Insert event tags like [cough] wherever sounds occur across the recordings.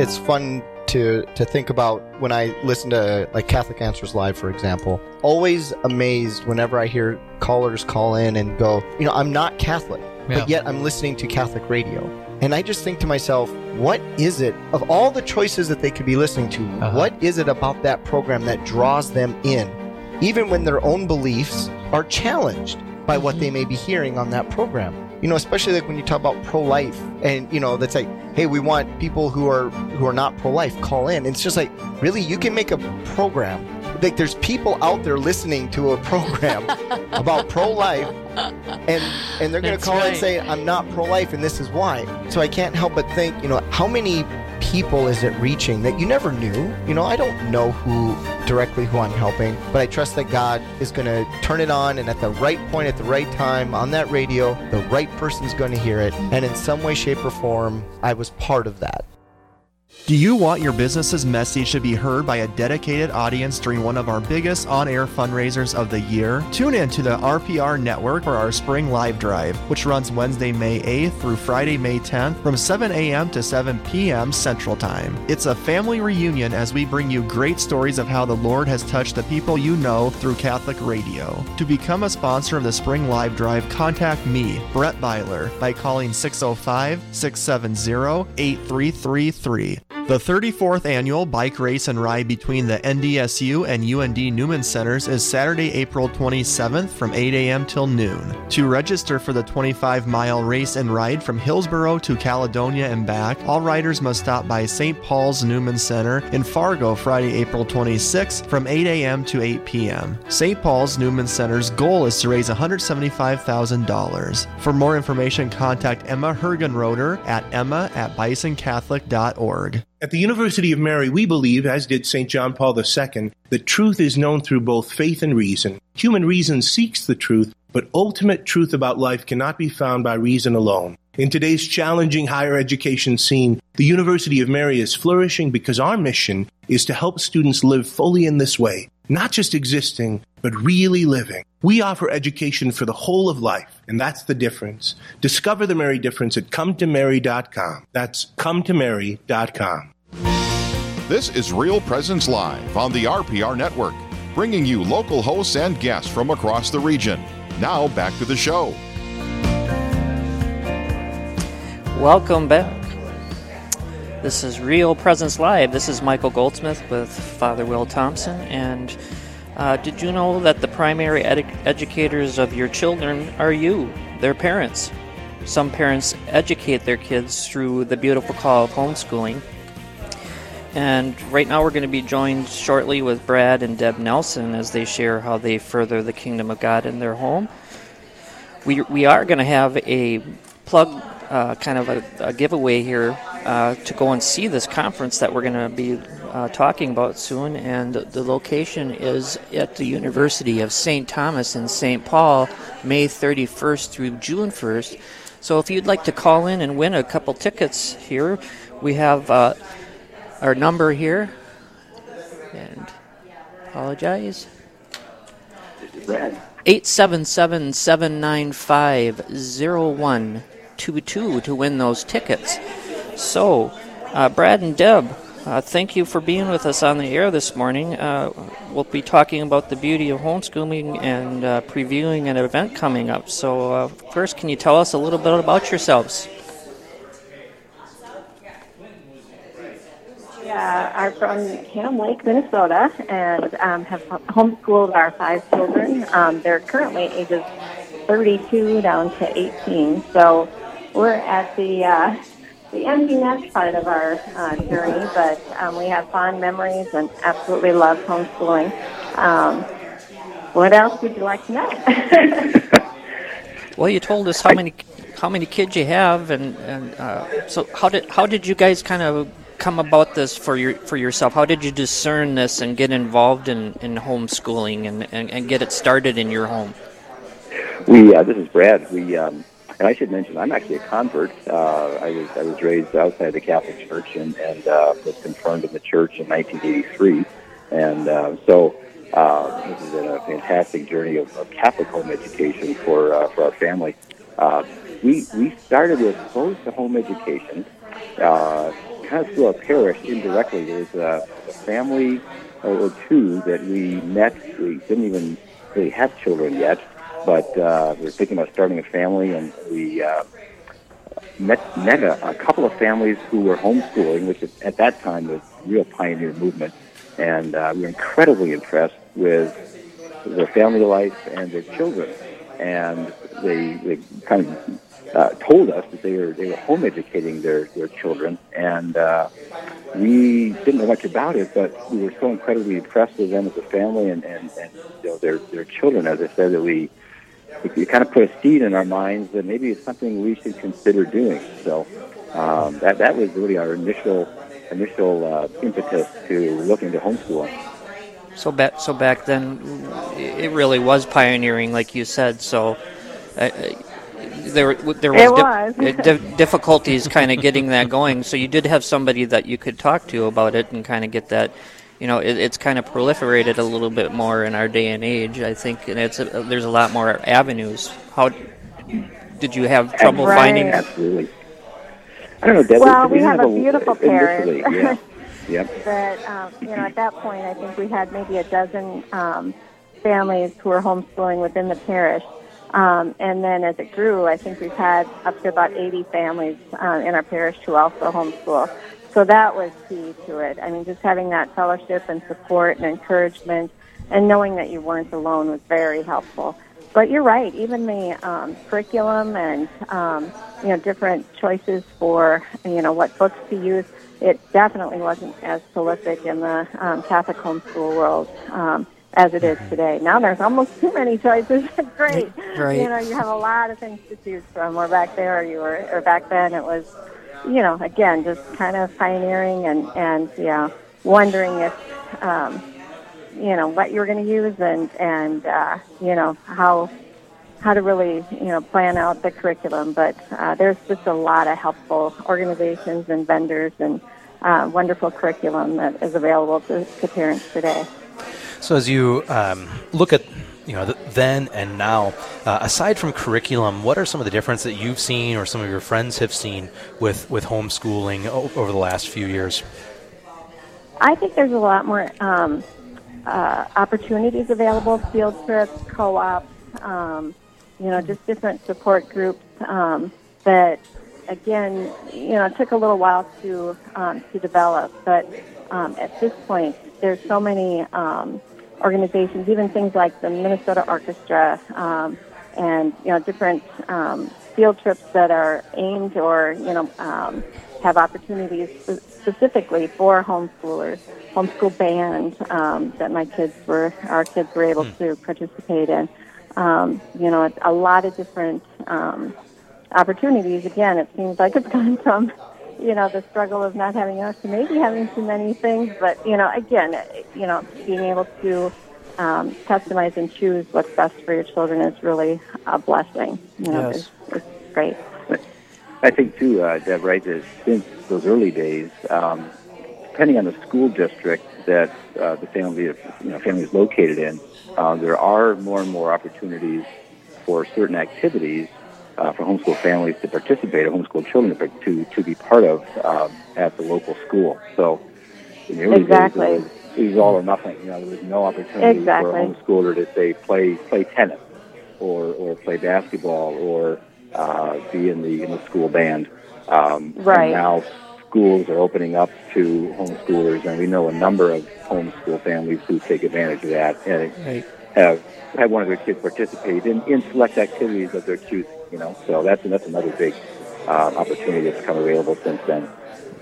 it's fun to to think about when I listen to like Catholic Answers Live, for example. Always amazed whenever I hear callers call in and go, you know, I'm not Catholic, Yeah. but yet I'm listening to Catholic radio. And I just think to myself, what is it of all the choices that they could be listening to? Uh-huh. what is it about that program that draws them in, even when their own beliefs are challenged by what they may be hearing on that program? You know, especially like when you talk about pro-life, and you know, that's like, hey, we want people who are who are not pro-life call in. It's just like, really, you can make a program. Like, there's people out there listening to a program [laughs] about pro-life, and and they're going to That's call in and say, I'm not pro-life, and this is why. So I can't help but think, you know, how many people is it reaching that you never knew? You know, I don't know who directly who I'm helping, but I trust that God is going to turn it on and at the right point, at the right time, on that radio, the right person's going to hear it. And in some way, shape, or form, I was part of that. Do you want your business's message to be heard by a dedicated audience during one of our biggest on air fundraisers of the year? Tune in to the RPR Network for our Spring Live Drive, which runs Wednesday, May 8th through Friday, May 10th from 7 a.m. to 7 p.m. Central Time. It's a family reunion as we bring you great stories of how the Lord has touched the people you know through Catholic radio. To become a sponsor of the Spring Live Drive, contact me, Brett Byler, by calling 605 670 8333. The 34th annual bike race and ride between the NDSU and UND Newman Centers is Saturday, April 27th from 8 a.m. till noon. To register for the 25 mile race and ride from Hillsboro to Caledonia and back, all riders must stop by St. Paul's Newman Center in Fargo Friday, April 26th from 8 a.m. to 8 p.m. St. Paul's Newman Center's goal is to raise $175,000. For more information, contact Emma Hergenroder at emma at bisoncatholic.org. At the University of Mary, we believe, as did St. John Paul II, that truth is known through both faith and reason. Human reason seeks the truth, but ultimate truth about life cannot be found by reason alone. In today's challenging higher education scene, the University of Mary is flourishing because our mission is to help students live fully in this way, not just existing, but really living. We offer education for the whole of life, and that's the difference. Discover the Mary difference at cometomary.com. That's cometomary.com. This is Real Presence Live on the RPR Network, bringing you local hosts and guests from across the region. Now back to the show. Welcome back. This is Real Presence Live. This is Michael Goldsmith with Father Will Thompson. And uh, did you know that the primary edu- educators of your children are you, their parents? Some parents educate their kids through the beautiful call of homeschooling. And right now, we're going to be joined shortly with Brad and Deb Nelson as they share how they further the kingdom of God in their home. We, we are going to have a plug, uh, kind of a, a giveaway here uh, to go and see this conference that we're going to be uh, talking about soon. And the location is at the University of St. Thomas in St. Paul, May 31st through June 1st. So if you'd like to call in and win a couple tickets here, we have uh, our number here. And apologize. 877 795 0122 to win those tickets. So, uh, Brad and Deb, uh, thank you for being with us on the air this morning. Uh, we'll be talking about the beauty of homeschooling and uh, previewing an event coming up. So, uh, first, can you tell us a little bit about yourselves? Yeah, are from Ham Lake, Minnesota, and um, have homeschooled our five children. Um, they're currently ages 32 down to 18. So we're at the uh, the empty nest part of our uh, journey, but um, we have fond memories and absolutely love homeschooling. Um, what else would you like to know? Well, you told us how many how many kids you have, and, and uh, so how did how did you guys kind of come about this for your for yourself? How did you discern this and get involved in, in homeschooling and, and, and get it started in your home? We uh, this is Brad. We um, and I should mention I'm actually a convert. Uh, I was I was raised outside the Catholic Church and and uh, was confirmed in the church in 1983, and uh, so. Uh, this has been a fantastic journey of, of Catholic home education for uh, for our family. Uh, we we started with close to home education, uh, kind of through our parish indirectly. There was a, a family or two that we met. We didn't even really have children yet, but uh, we were thinking about starting a family, and we uh, met met a, a couple of families who were homeschooling, which at that time was a real pioneer movement, and uh, we were incredibly impressed with their family life and their children, and they they kind of uh, told us that they were they were home educating their their children, and uh, we didn't know much about it, but we were so incredibly impressed with them as a family and and, and you know their their children. As I said, that we it kind of put a seed in our minds that maybe it's something we should consider doing. So um, that that was really our initial initial uh, impetus to look into homeschooling. So back so back then, it really was pioneering, like you said. So. Uh, there there was, was. Di- di- difficulties kind of getting that going. So you did have somebody that you could talk to about it and kind of get that. You know, it, it's kind of proliferated a little bit more in our day and age. I think, and it's a, there's a lot more avenues. How did you have trouble right. finding? Absolutely. I don't know. Deb, well, we, we have a a beautiful parish. Yeah. Yep. but um, you know, at that point, I think we had maybe a dozen um, families who were homeschooling within the parish. Um, and then as it grew, I think we've had up to about 80 families uh, in our parish who also homeschool. So that was key to it. I mean, just having that fellowship and support and encouragement and knowing that you weren't alone was very helpful. But you're right, even the um, curriculum and, um, you know, different choices for, you know, what books to use, it definitely wasn't as prolific in the um, Catholic homeschool world. Um, as it is today. Now there's almost too many choices. [laughs] Great. Right. You know, you have a lot of things to choose from. Or back there, you were, or back then, it was, you know, again, just kind of pioneering and and yeah, wondering if, um, you know, what you were going to use and and uh, you know how how to really you know plan out the curriculum. But uh, there's just a lot of helpful organizations and vendors and uh, wonderful curriculum that is available to, to parents today. So as you um, look at you know then and now, uh, aside from curriculum, what are some of the differences that you've seen or some of your friends have seen with with homeschooling over the last few years? I think there's a lot more um, uh, opportunities available, field trips, co-ops, um, you know, just different support groups um, that, again, you know, it took a little while to um, to develop, but um, at this point, there's so many um, organizations, even things like the Minnesota Orchestra, um, and you know different um, field trips that are aimed or you know um, have opportunities specifically for homeschoolers. Homeschool band um, that my kids were, our kids were able to participate in. Um, you know, a lot of different um, opportunities. Again, it seems like it's [laughs] gone from you know, the struggle of not having enough to maybe having too many things. But, you know, again, you know, being able to um, customize and choose what's best for your children is really a blessing. You know, Yes. it's, it's great. I think too, uh, Deb, right, that since those early days, um, depending on the school district that uh, the family, you know, family is located in, uh, there are more and more opportunities for certain activities uh, for homeschool families to participate, or homeschool children to to, to be part of um, at the local school. So in the early Exactly. days, it was, it was all or nothing. You know, there was no opportunity Exactly. for a homeschooler to say play play tennis or or play basketball or uh, be in the in the school band. Um, Right. And now schools are opening up to homeschoolers, and we know a number of homeschool families who take advantage of that and Right. have have one of their kids participate in, in select activities of their choosing. You know, so that's that's another big uh, opportunity that's come available since then.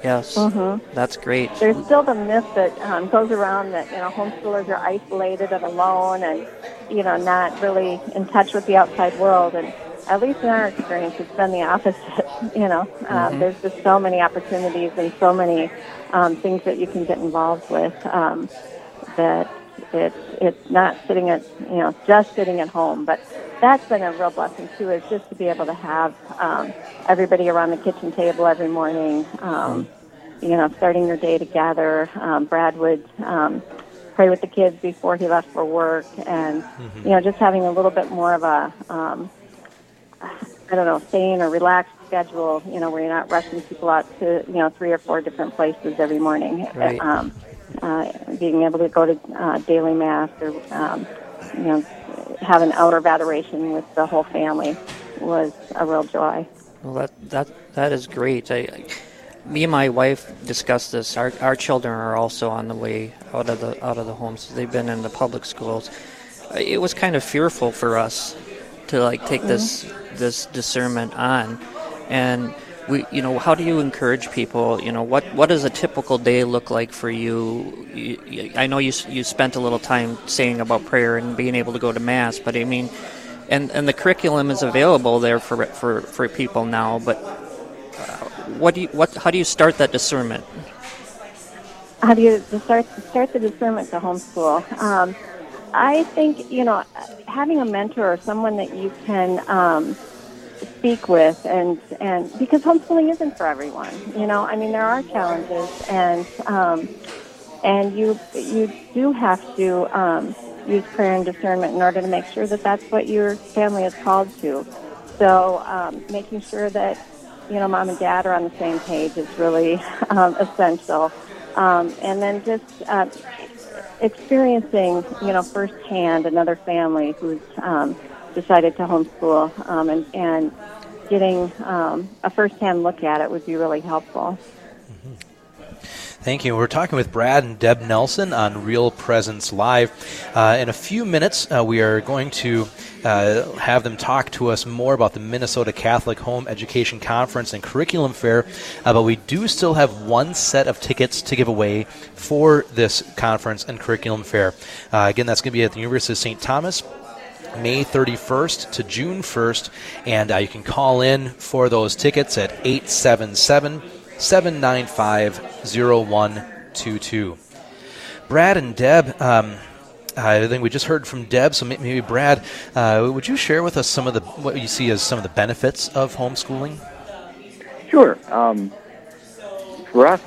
Yes. Mhm. That's great. There's still the myth that um, goes around that you know homeschoolers are isolated and alone, and you know not really in touch with the outside world. And at least in our experience, it's been the opposite. [laughs] You know, uh, there's just so many opportunities and so many um, things that you can get involved with um, that it's it's not sitting at you know just sitting at home, but that's been a real blessing too. Is just to be able to have um, everybody around the kitchen table every morning. Um, you know, starting your day together. Um, Brad would um, pray with the kids before he left for work, and you know, just having a little bit more of a um, I don't know, sane or relaxed schedule, you know, where you're not rushing people out to, you know, three or four different places every morning. Right. Um, uh, being able to go to uh, daily mass or, um, you know, have an hour of adoration with the whole family was a real joy. Well, that that that is great. I, I, me and my wife discussed this. Our our children are also on the way out of the out of the homes. They've been in the public schools. It was kind of fearful for us to like take this this discernment on, and we you know how do you encourage people? You know what what does a typical day look like for you? I know you you spent a little time saying about prayer and being able to go to mass, but I mean and and the curriculum is available there for for for people now. But uh, what do you what how do you start that discernment? How do you start start the discernment to homeschool? Um, I think you know having a mentor or someone that you can um, speak with, and and because homeschooling isn't for everyone. You know, I mean there are challenges, and um, and you you do have to um, use prayer and discernment in order to make sure that that's what your family is called to. So um, making sure that you know mom and dad are on the same page is really [laughs] um, essential. Um, and then just uh, experiencing, you know, firsthand another family who's um, decided to homeschool um, and, and getting um, a firsthand look at it would be really helpful. Thank you. We're talking with Brad and Deb Nelson on Real Presence Live. Uh, in a few minutes, uh, we are going to uh, have them talk to us more about the Minnesota Catholic Home Education Conference and Curriculum Fair. Uh, but we do still have one set of tickets to give away for this conference and curriculum fair. Uh, again, that's going to be at the University of St. Thomas. May 31st to June 1st, and uh, you can call in for those tickets at 877 795 0122. Brad and Deb, um, I think we just heard from Deb, so maybe Brad, uh, would you share with us some of the what you see as some of the benefits of homeschooling? Sure. Um, for us,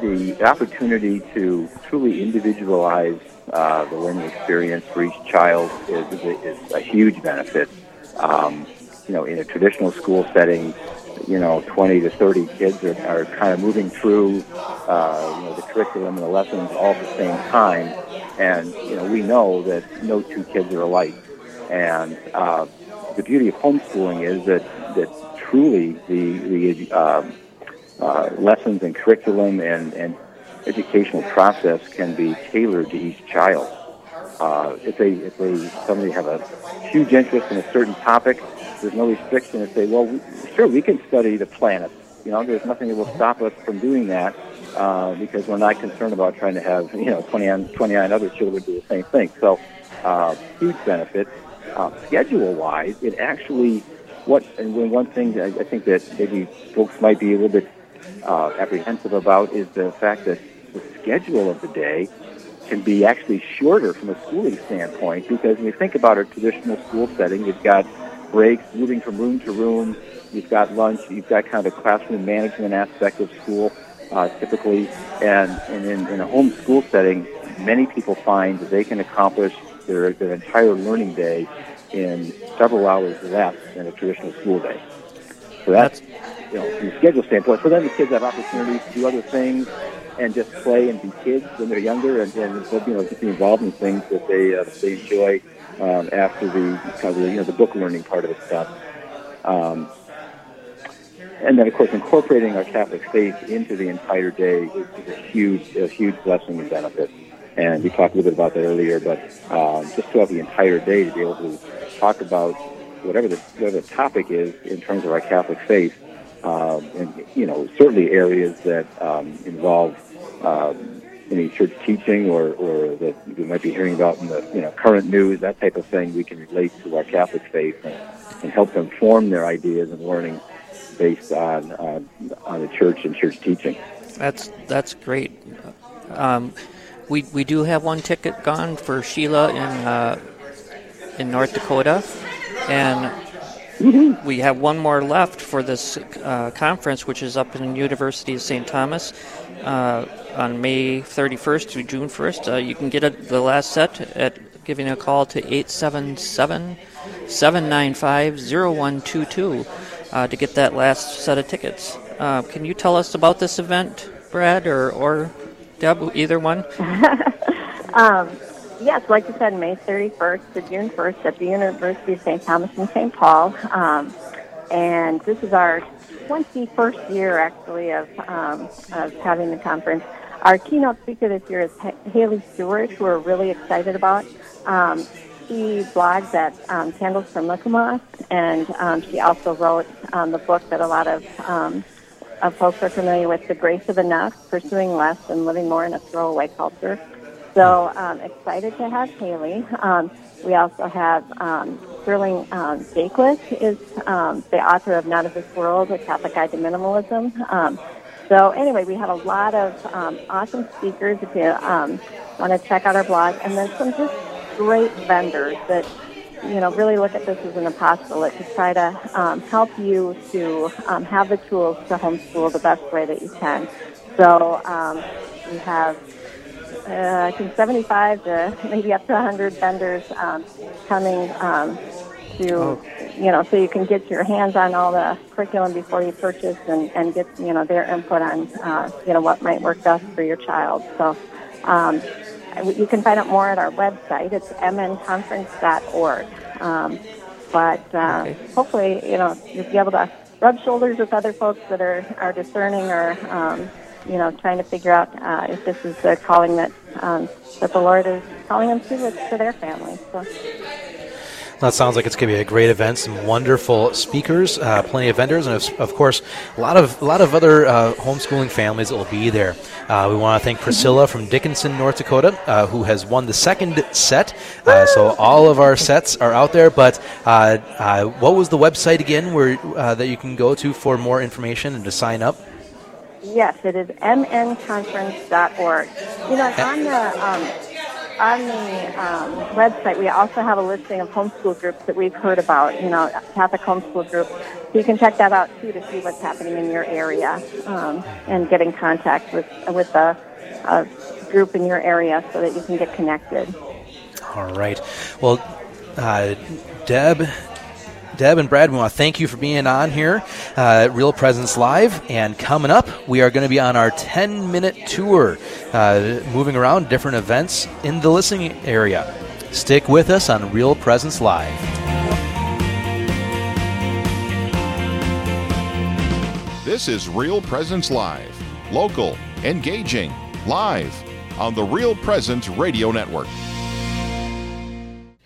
the opportunity to truly individualize uh, the learning experience for each child is, is a huge benefit. Um, you know, in a traditional school setting, you know, 20 to 30 kids are, are kind of moving through, uh, you know, the curriculum and the lessons all at the same time. And, you know, we know that no two kids are alike. And uh, the beauty of homeschooling is that, that truly the, the um, uh, lessons and curriculum and, and educational process can be tailored to each child. Uh, if they if they suddenly have a huge interest in a certain topic, there's no restriction to say, well, we, sure, we can study the planets. You know, there's nothing that will stop us from doing that uh, because we're not concerned about trying to have you know 29, 29 other children do the same thing. So, uh, huge benefit. Uh, schedule-wise, it actually what and when one thing I, I think that maybe folks might be a little bit uh, apprehensive about is the fact that the schedule of the day can be actually shorter from a schooling standpoint because when you think about a traditional school setting, you've got breaks, moving from room to room, you've got lunch, you've got kind of a classroom management aspect of school uh, typically, and, and in, in a home school setting, many people find that they can accomplish their, their entire learning day in several hours less than a traditional school day. So that's, you know, from a schedule standpoint. For them, the kids have opportunities to do other things and just play and be kids when they're younger, and, and you know, just be involved in things that they uh, they enjoy um, after the kind of the, you know the book learning part of the stuff. Um, and then, of course, incorporating our Catholic faith into the entire day is, a huge, a huge blessing and benefit. And we talked a little bit about that earlier, but um, just have the entire day to be able to talk about whatever the whatever the topic is in terms of our Catholic faith, um, and you know, certainly areas that um, involve um, any church teaching or, or that we might be hearing about in the you know current news, that type of thing, we can relate to our Catholic faith and, and help them form their ideas and learning based on uh, on the church and church teaching. That's that's great. Um, we we do have one ticket gone for Sheila in uh, in North Dakota, and we have one more left for this uh, conference, which is up in University of St. Thomas on May 31st to June 1st. Uh, you can get it, the last set at giving a call to 877 795 0122 uh, to get that last set of tickets. Uh, can you tell us about this event, Brad, or, or Deb, either one? [laughs] um, yes, like you said, May 31st to June 1st at the University of St. Thomas in St. Paul. Um, and this is our 21st year, actually, of, um, of having the conference. Our keynote speaker this year is Haley Stewart, who we're really excited about. Um, she blogs at um, Candles from Michaelmas, and um, she also wrote um, the book that a lot of, um, of folks are familiar with, The Grace of Enough, Pursuing Less and Living More in a Throwaway Culture. So um, excited to have Haley. Um, we also have um, Sterling um, is um, the author of Not of This World, A Catholic Guide to Minimalism. Um, so anyway, we have a lot of um, awesome speakers if you um, want to check out our blog, and then some just great vendors that you know really look at this as an apostolate to try to um, help you to have the tools to homeschool the best way that you can. So we have uh, I think 75 to maybe up to 100 vendors um, coming um, to, oh. you know, so you can get your hands on all the curriculum before you purchase and, and get, you know, their input on, uh, you know, what might work best for your child. So um, you can find out more at our website. It's mnconference.org. Um, but uh, okay. hopefully, you know, you'll be able to rub shoulders with other folks that are, are discerning or, um, you know, trying to figure out uh, if this is the calling that um, that the Lord is calling them to to their family. So. That sounds like it's going to be a great event. Some wonderful speakers, uh, plenty of vendors, and of, of, course, a lot of a lot of other uh, homeschooling families that will be there. Uh, we want to thank Priscilla from Dickinson, North Dakota, uh, who has won the second set. Uh, so all of our sets are out there. But uh, what was the website again, where that you can go to for more information and to sign up? Yes, it is mnconference.org. You know, on the um, on the um, website, we also have a listing of homeschool groups that we've heard about. You know, Catholic homeschool groups. So you can check that out too to see what's happening in your area um, and get in contact with with a, a group in your area so that you can get connected. All right. Well, uh, Deb, Deb and Brad, we want to thank you for being on here, uh, Real Presence Live. And coming up, we are going to be on our 10 minute tour, uh, moving around different events in the listening area. Stick with us on Real Presence Live. This is Real Presence Live, local, engaging, live on the Real Presence Radio Network.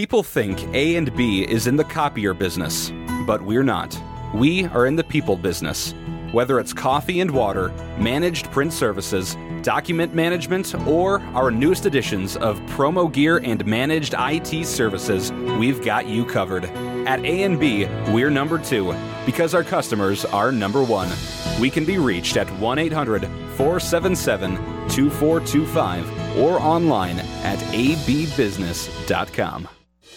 People think A and B is in the copier business, but we're not. We are in the people business. Whether it's coffee and water, managed print services, document management, or our newest editions of promo gear and managed IT services, we've got you covered. At A&B, we're number 2 because our customers are number 1. We can be reached at 1-800-477-2425 or online at abbusiness.com.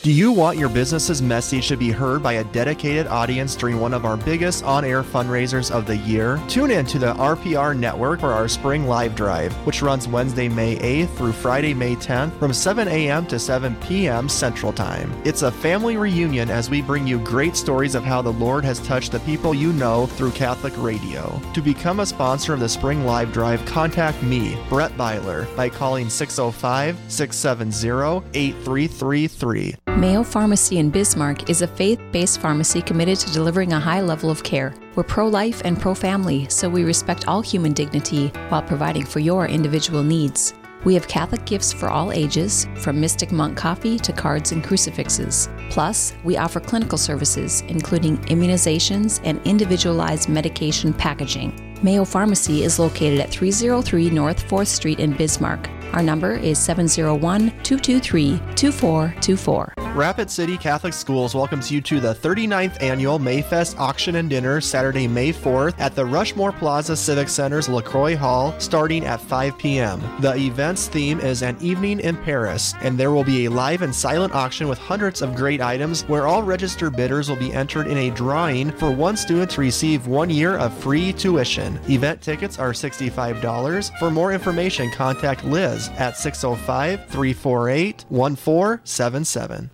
Do you want your business's message to be heard by a dedicated audience during one of our biggest on air fundraisers of the year? Tune in to the RPR Network for our Spring Live Drive, which runs Wednesday, May 8th through Friday, May 10th from 7 a.m. to 7 p.m. Central Time. It's a family reunion as we bring you great stories of how the Lord has touched the people you know through Catholic radio. To become a sponsor of the Spring Live Drive, contact me, Brett Byler, by calling 605 670 8333. Mayo Pharmacy in Bismarck is a faith based pharmacy committed to delivering a high level of care. We're pro life and pro family, so we respect all human dignity while providing for your individual needs. We have Catholic gifts for all ages, from Mystic Monk coffee to cards and crucifixes. Plus, we offer clinical services, including immunizations and individualized medication packaging. Mayo Pharmacy is located at 303 North 4th Street in Bismarck. Our number is 701 223 2424. Rapid City Catholic Schools welcomes you to the 39th annual Mayfest Auction and Dinner Saturday, May 4th at the Rushmore Plaza Civic Center's LaCroix Hall starting at 5 p.m. The event's theme is An Evening in Paris, and there will be a live and silent auction with hundreds of great items where all registered bidders will be entered in a drawing for one student to receive one year of free tuition. Event tickets are $65. For more information, contact Liz at 605 348 1477.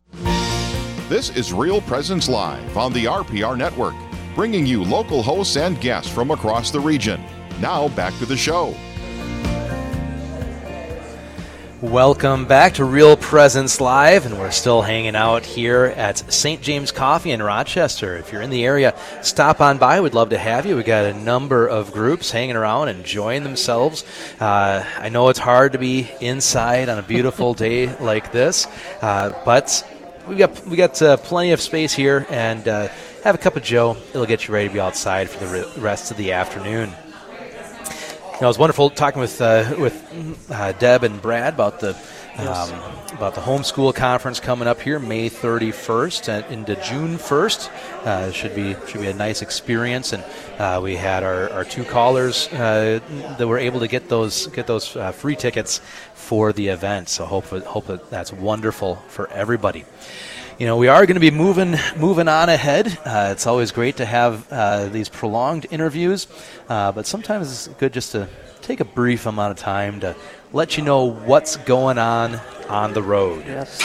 This is Real Presence Live on the RPR Network, bringing you local hosts and guests from across the region. Now back to the show. Welcome back to Real Presence Live, and we're still hanging out here at St. James Coffee in Rochester. If you're in the area, stop on by. We'd love to have you. We got a number of groups hanging around, enjoying themselves. Uh, I know it's hard to be inside on a beautiful [laughs] day like this, uh, but we got we got uh, plenty of space here, and uh, have a cup of Joe. It'll get you ready to be outside for the re- rest of the afternoon. Know, it was wonderful talking with uh, with uh, Deb and Brad about the um, about the homeschool conference coming up here, May 31st and into June 1st. Uh, should be should be a nice experience, and uh, we had our, our two callers uh, that were able to get those get those uh, free tickets for the event. So hope hope that that's wonderful for everybody you know, we are going to be moving moving on ahead. Uh, it's always great to have uh, these prolonged interviews, uh, but sometimes it's good just to take a brief amount of time to let you know what's going on on the road. Yes.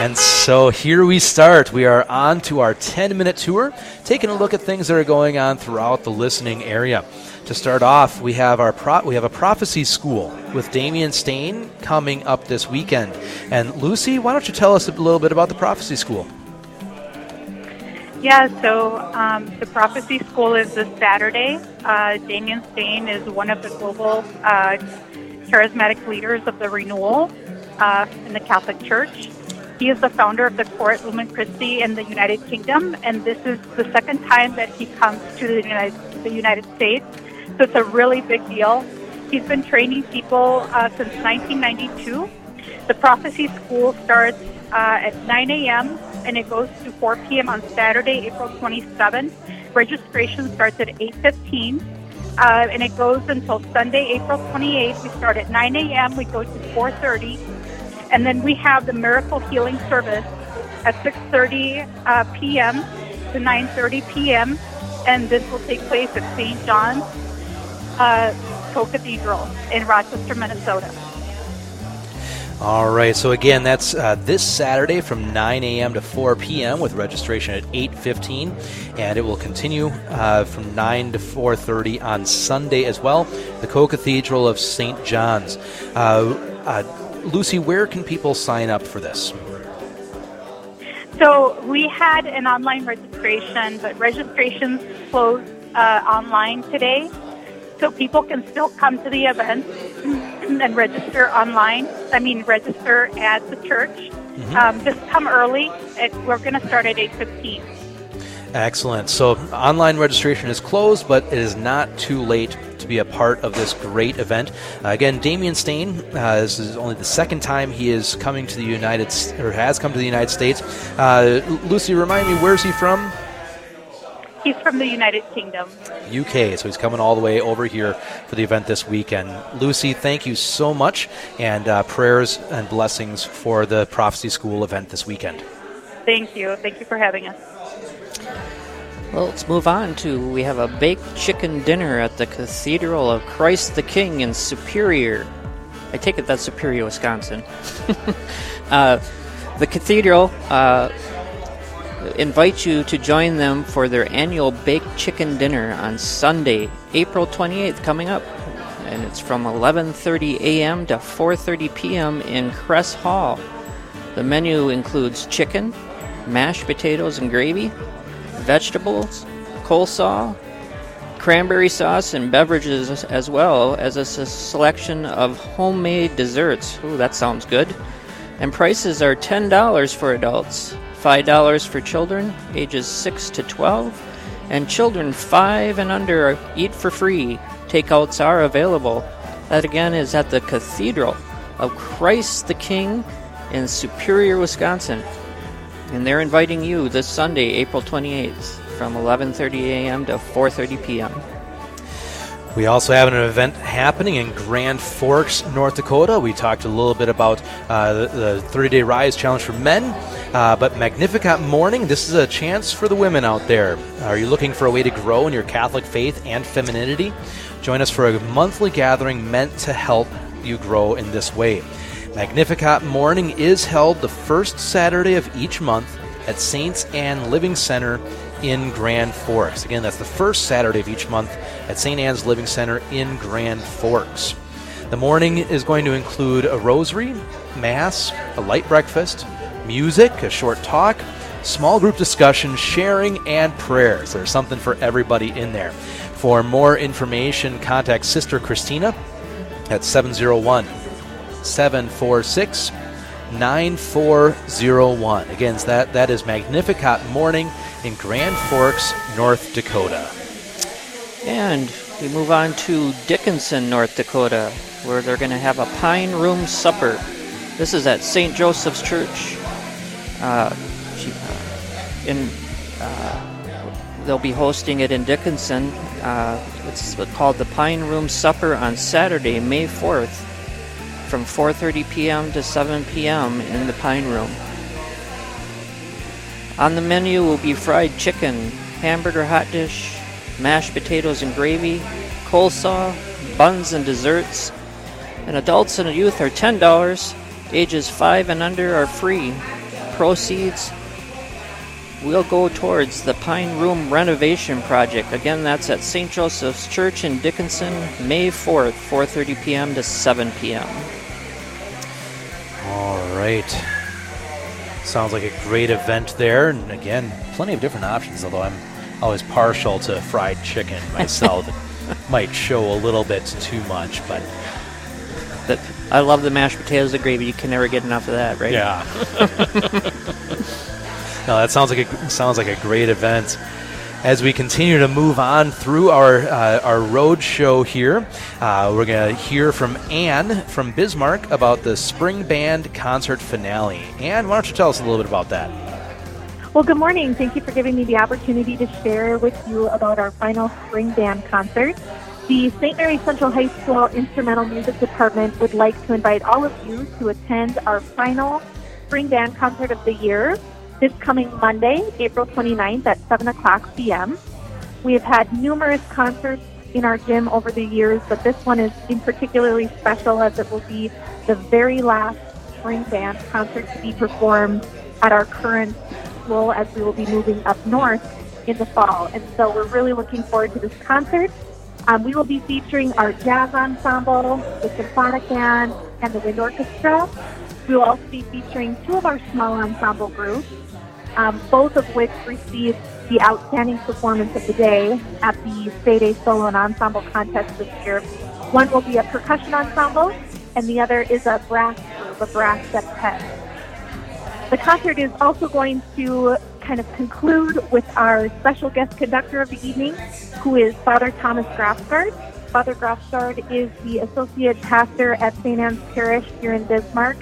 And so here we start. We are on to our 10 minute tour, taking a look at things that are going on throughout the listening area. To start off, we have our pro- we have a prophecy school with Damian Stayne coming up this weekend. And Lucy, why don't you tell us a little bit about the prophecy school? Yeah, so um, the Prophecy School is this Saturday. Uh, Damian Stayne is one of the global uh, charismatic leaders of the renewal uh, in the Catholic Church. He is the founder of the Cor Lumen Christi in the United Kingdom, and this is the second time that he comes to the United, the United States. So it's a really big deal. He's been training people uh, since 1992. The Prophecy School starts uh, at 9 a.m. and it goes to 4 p.m. on Saturday, April 27th. Registration starts at 8:15. Uh, and it goes until Sunday, April 28th. We start at 9 a.m. We go to 4:30, and then we have the Miracle Healing Service at 6:30 uh, p.m. to 9:30 p.m. And this will take place at St. John's uh, Co-Cathedral in Rochester, Minnesota. All right. So again, that's uh, this Saturday from 9 a.m. to 4 p.m. with registration at 8:15, and it will continue uh, from 9 to 4:30 on Sunday as well. The Co-Cathedral of St. John's. Uh, uh, Lucy, where can people sign up for this? So we had an online registration, but registrations closed uh, online today. So people can still come to the event and register online. I mean, register at the church. Mm-hmm. Um, just come early. It, we're going to start at 8.15. Excellent. So online registration is closed, but it is not too late to be a part of this great event. Uh, again, Damian Stayne. Uh, this is only the second time he is coming to the United or has come to the United States. Uh, Lucy, remind me, where's he from? He's from the United Kingdom. UK, so he's coming all the way over here for the event this weekend. Lucy, thank you so much, and uh, prayers and blessings for the Prophecy School event this weekend. Thank you. Thank you for having us. Well, let's move on to we have a baked chicken dinner at the Cathedral of Christ the King in Superior. I take it that's Superior, Wisconsin. [laughs] uh, the cathedral uh, invites you to join them for their annual baked chicken dinner on Sunday, April 28th, coming up, and it's from 11:30 a.m. to 4:30 p.m. in Cress Hall. The menu includes chicken, mashed potatoes and gravy, vegetables, coleslaw, cranberry sauce, and beverages, as well as a selection of homemade desserts. Ooh, that sounds good. And prices are $10 for adults, $5 for children ages 6 to 12, and children 5 and under eat for free. Takeouts are available. That again is at the Cathedral of Christ the King in Superior, Wisconsin. And they're inviting you this Sunday, April 28th, from 11:30 a.m. to 4:30 p.m. We also have an event happening in Grand Forks, North Dakota. We talked a little bit about uh, the, the 30 Day Rise Challenge for men, uh, but Magnificat Morning, this is a chance for the women out there. Are you looking for a way to grow in your Catholic faith and femininity? Join us for a monthly gathering meant to help you grow in this way. Magnificat Morning is held the first Saturday of each month at Saints Anne Living Center in Grand Forks. Again, that's the first Saturday of each month at St. Anne's Living Center in Grand Forks. The morning is going to include a rosary, mass, a light breakfast, music, a short talk, small group discussion, sharing, and prayers. There's something for everybody in there. For more information, contact Sister Christina at 701 746 9401. Again, that, that is Magnificat Morning in Grand Forks, North Dakota. And we move on to Dickinson, North Dakota, where they're going to have a Pine Room Supper. This is at St. Joseph's Church. Uh, in uh, they'll be hosting it in Dickinson. Uh, it's called the Pine Room Supper on Saturday, May 4th, from 4:30 p.m. to 7 p.m. in the Pine Room. On the menu will be fried chicken, hamburger hot dish, mashed potatoes and gravy, coleslaw, buns and desserts. And adults and youth are $10. Ages 5 and under are free. Proceeds will go towards the Pine Room renovation project. Again, that's at St. Joseph's Church in Dickinson, May 4th, 4:30 p.m. to 7 p.m. Right. Sounds like a great event there. And again, plenty of different options, although I'm always partial to fried chicken [laughs] myself. it might show a little bit too much, but. But I love the mashed potatoes and gravy. You can never get enough of that, right? Yeah. [laughs] no, that sounds like a sounds like a great event. As we continue to move on through our uh, our road show here, uh, we're going to hear from Anne from Bismarck about the Spring Band concert finale. Anne, why don't you tell us a little bit about that? Well, good morning. Thank you for giving me the opportunity to share with you about our final Spring Band concert. The St. Mary Central High School Instrumental Music Department would like to invite all of you to attend our final Spring Band concert of the year this coming Monday, April 29th at 7 o'clock p.m. We have had numerous concerts in our gym over the years, but this one is in particularly special as it will be the very last spring band concert to be performed at our current school as we will be moving up north in the fall. And so we're really looking forward to this concert. Um, we will be featuring our jazz ensemble, the symphonic band, and the wind orchestra. We will also be featuring two of our small ensemble groups, um, both of which received the outstanding performance of the day at the State Day Solo and Ensemble contest this year. One will be a percussion ensemble, and the other is a brass group, a brass septet. The concert is also going to kind of conclude with our special guest conductor of the evening, who is Father Thomas Grafgard. Father Grafgard is the associate pastor at St. Anne's Parish here in Bismarck,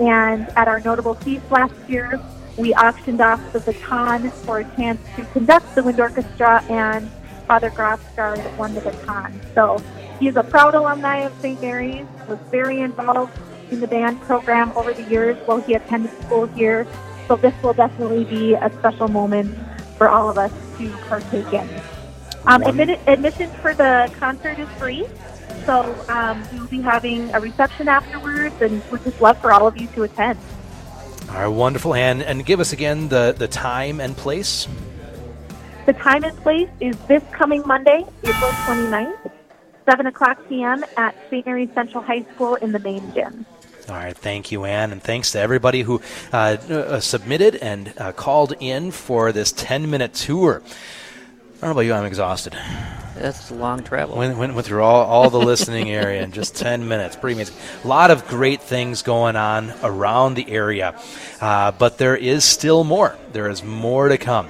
and at our notable feast last year, we auctioned off the baton for a chance to conduct the wind orchestra, and Father Grafgard won the baton. So he is a proud alumni of St. Mary's, was very involved in the band program over the years while he attended school here. So this will definitely be a special moment for all of us to partake in. Um, admit- admission for the concert is free. So um, we will be having a reception afterwards, and we'd just love for all of you to attend. All right, wonderful. And, and give us again the, the time and place. The time and place is this coming Monday, April 29th, 7 o'clock p.m. at St. Mary's Central High School in the main gym. All right, thank you, Anne, and thanks to everybody who uh, uh, submitted and uh, called in for this 10 minute tour. I don't know about you, I'm exhausted. That's a long travel. Went, went, went through all, all the listening area in just 10 minutes. Pretty amazing. A lot of great things going on around the area, uh, but there is still more. There is more to come.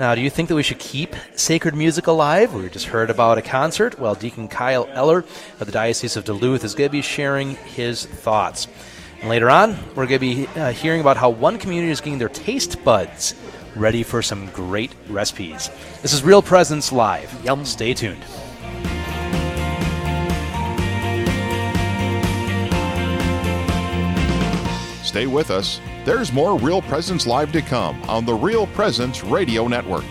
Now, do you think that we should keep sacred music alive? We just heard about a concert. Well, Deacon Kyle Eller of the Diocese of Duluth is going to be sharing his thoughts. And later on, we're going to be uh, hearing about how one community is getting their taste buds ready for some great recipes. This is Real Presence Live. Yum. Stay tuned. Stay with us. There's more Real Presence Live to come on the Real Presence Radio Network.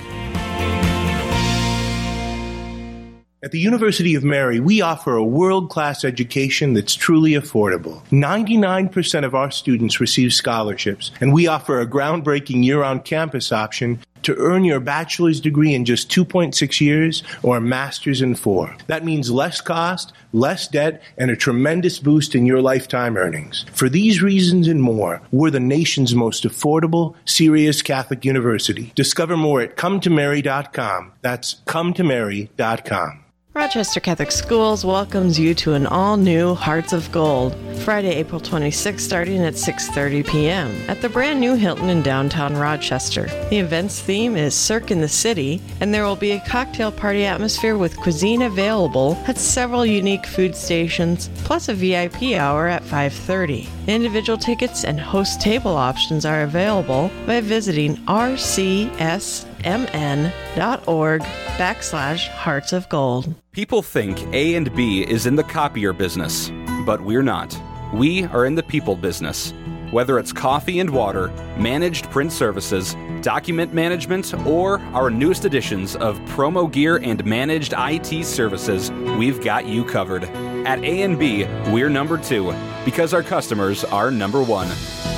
At the University of Mary, we offer a world class education that's truly affordable. 99% of our students receive scholarships, and we offer a groundbreaking year round campus option to earn your bachelor's degree in just 2.6 years or a master's in four. That means less cost, less debt, and a tremendous boost in your lifetime earnings. For these reasons and more, we're the nation's most affordable, serious Catholic university. Discover more at cometomary.com. That's cometomary.com. Rochester Catholic Schools welcomes you to an all-new Hearts of Gold, Friday, April 26th, starting at 6:30 p.m. at the brand new Hilton in downtown Rochester. The event's theme is Cirque in the City, and there will be a cocktail party atmosphere with cuisine available at several unique food stations, plus a VIP hour at 5:30. Individual tickets and host table options are available by visiting RCS mn.org backslash hearts of gold. People think A and B is in the copier business, but we're not. We are in the people business. Whether it's coffee and water, managed print services, document management, or our newest editions of promo gear and managed IT services, we've got you covered. At A&B, we're number two because our customers are number one.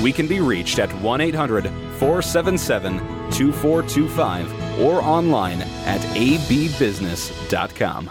We can be reached at 1 800 477 2425 or online at abbusiness.com.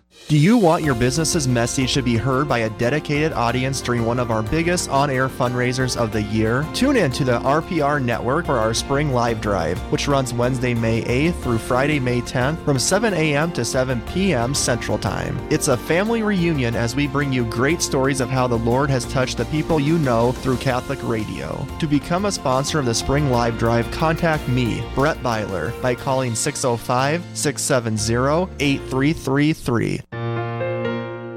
Do you want your business's message to be heard by a dedicated audience during one of our biggest on air fundraisers of the year? Tune in to the RPR network for our spring live drive, which runs Wednesday, May 8th through Friday, May 10th from 7 a.m. to 7 p.m. Central Time. It's a family reunion as we bring you great stories of how the Lord has touched the people you know through Catholic radio. To become a sponsor of the spring live drive, contact me, Brett Byler, by calling 605 670 8333.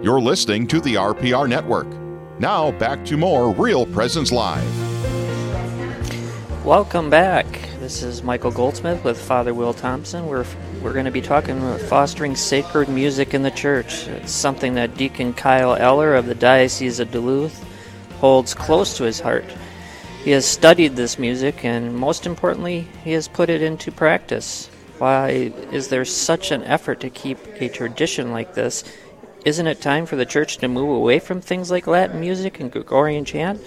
You're listening to the RPR Network. Now back to more Real Presence Live. Welcome back. This is Michael Goldsmith with Father Will Thompson. We're we're going to be talking about fostering sacred music in the church. It's something that Deacon Kyle Eller of the Diocese of Duluth holds close to his heart. He has studied this music and most importantly, he has put it into practice. Why is there such an effort to keep a tradition like this? Isn't it time for the church to move away from things like Latin music and Gregorian chant?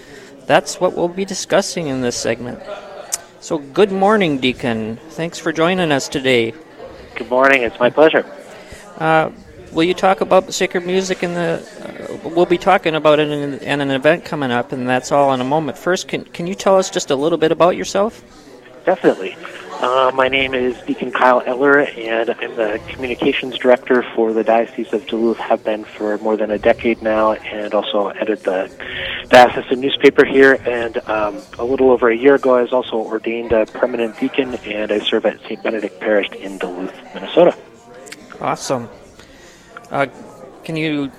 That's what we'll be discussing in this segment. So, good morning, Deacon. Thanks for joining us today. Good morning. It's my pleasure. Uh, will you talk about sacred music in the? Uh, we'll be talking about it in, in, an event coming up, and that's all in a moment. First, can can you tell us just a little bit about yourself? Definitely. Uh, my name is Deacon Kyle Eller, and I'm the communications director for the Diocese of Duluth. Have been for more than a decade now, and also edit the diocesan newspaper here. And um, a little over a year ago, I was also ordained a permanent deacon, and I serve at St. Benedict Parish in Duluth, Minnesota. Awesome. Uh, can you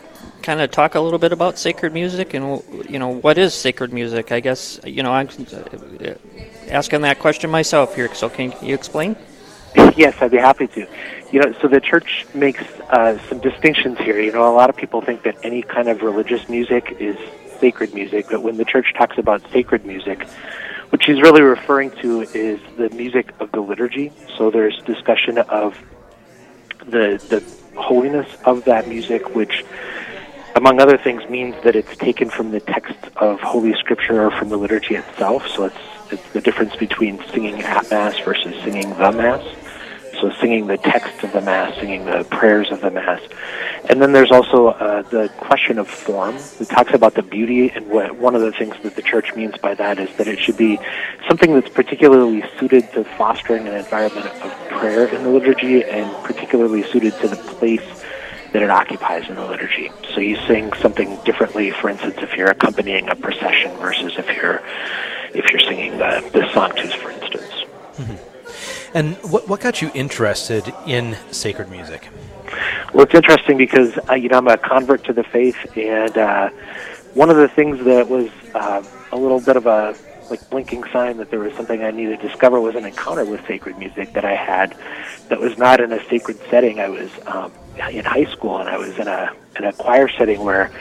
kind of talk a little bit about sacred music and you know what is sacred music? I guess you know I'm asking that question myself here. So can you explain? Yes, I'd be happy to. You know, so the church makes uh, some distinctions here. You know, a lot of people think that any kind of religious music is sacred music, but when the church talks about sacred music, what she's really referring to is the music of the liturgy. So there's discussion of the the holiness of that music, which among other things, means that it's taken from the text of Holy Scripture or from the liturgy itself. So it's it's the difference between singing at Mass versus singing the Mass. so singing the text of the Mass, singing the prayers of the Mass. And then there's also uh, the question of form. It talks about the beauty, and what, one of the things that the Church means by that is that it should be something that's particularly suited to fostering an environment of prayer in the liturgy, and particularly suited to the place that it occupies in the liturgy. So you sing something differently, for instance, if you're accompanying a procession versus if you're if you're singing the, the Sanctus, for instance. Mm-hmm. And what, what got you interested in sacred music? Well, it's interesting because uh, you know I'm a convert to the faith, and uh, one of the things that was uh, a little bit of a like blinking sign that there was something I needed to discover was an encounter with sacred music that I had that was not in a sacred setting. I was um, in high school, and I was in a in a choir setting where,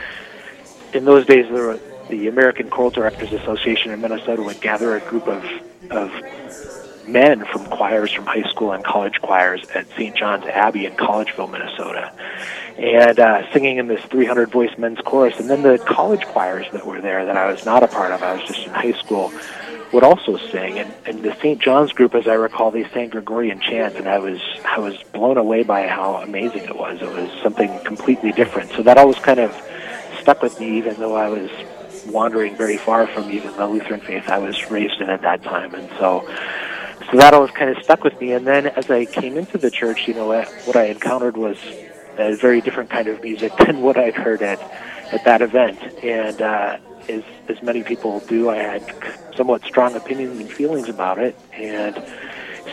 in those days, there were the American Choral Directors Association in Minnesota would gather a group of of men from choirs from high school and college choirs at St. John's Abbey in Collegeville, Minnesota, and uh, singing in this 300 voice men's chorus. And then the college choirs that were there that I was not a part of, I was just in high school, would also sing. And, and the St. John's group, as I recall, they sang Gregorian chant, and I was I was blown away by how amazing it was. It was something completely different. So that always kind of stuck with me, even though I was wandering very far from even the Lutheran faith I was raised in at that time. And so, so that always kind of stuck with me. And then as I came into the church, you know, what I encountered was a very different kind of music than what I'd heard at at that event. And uh, as as many people do, I had somewhat strong opinions and feelings about it. And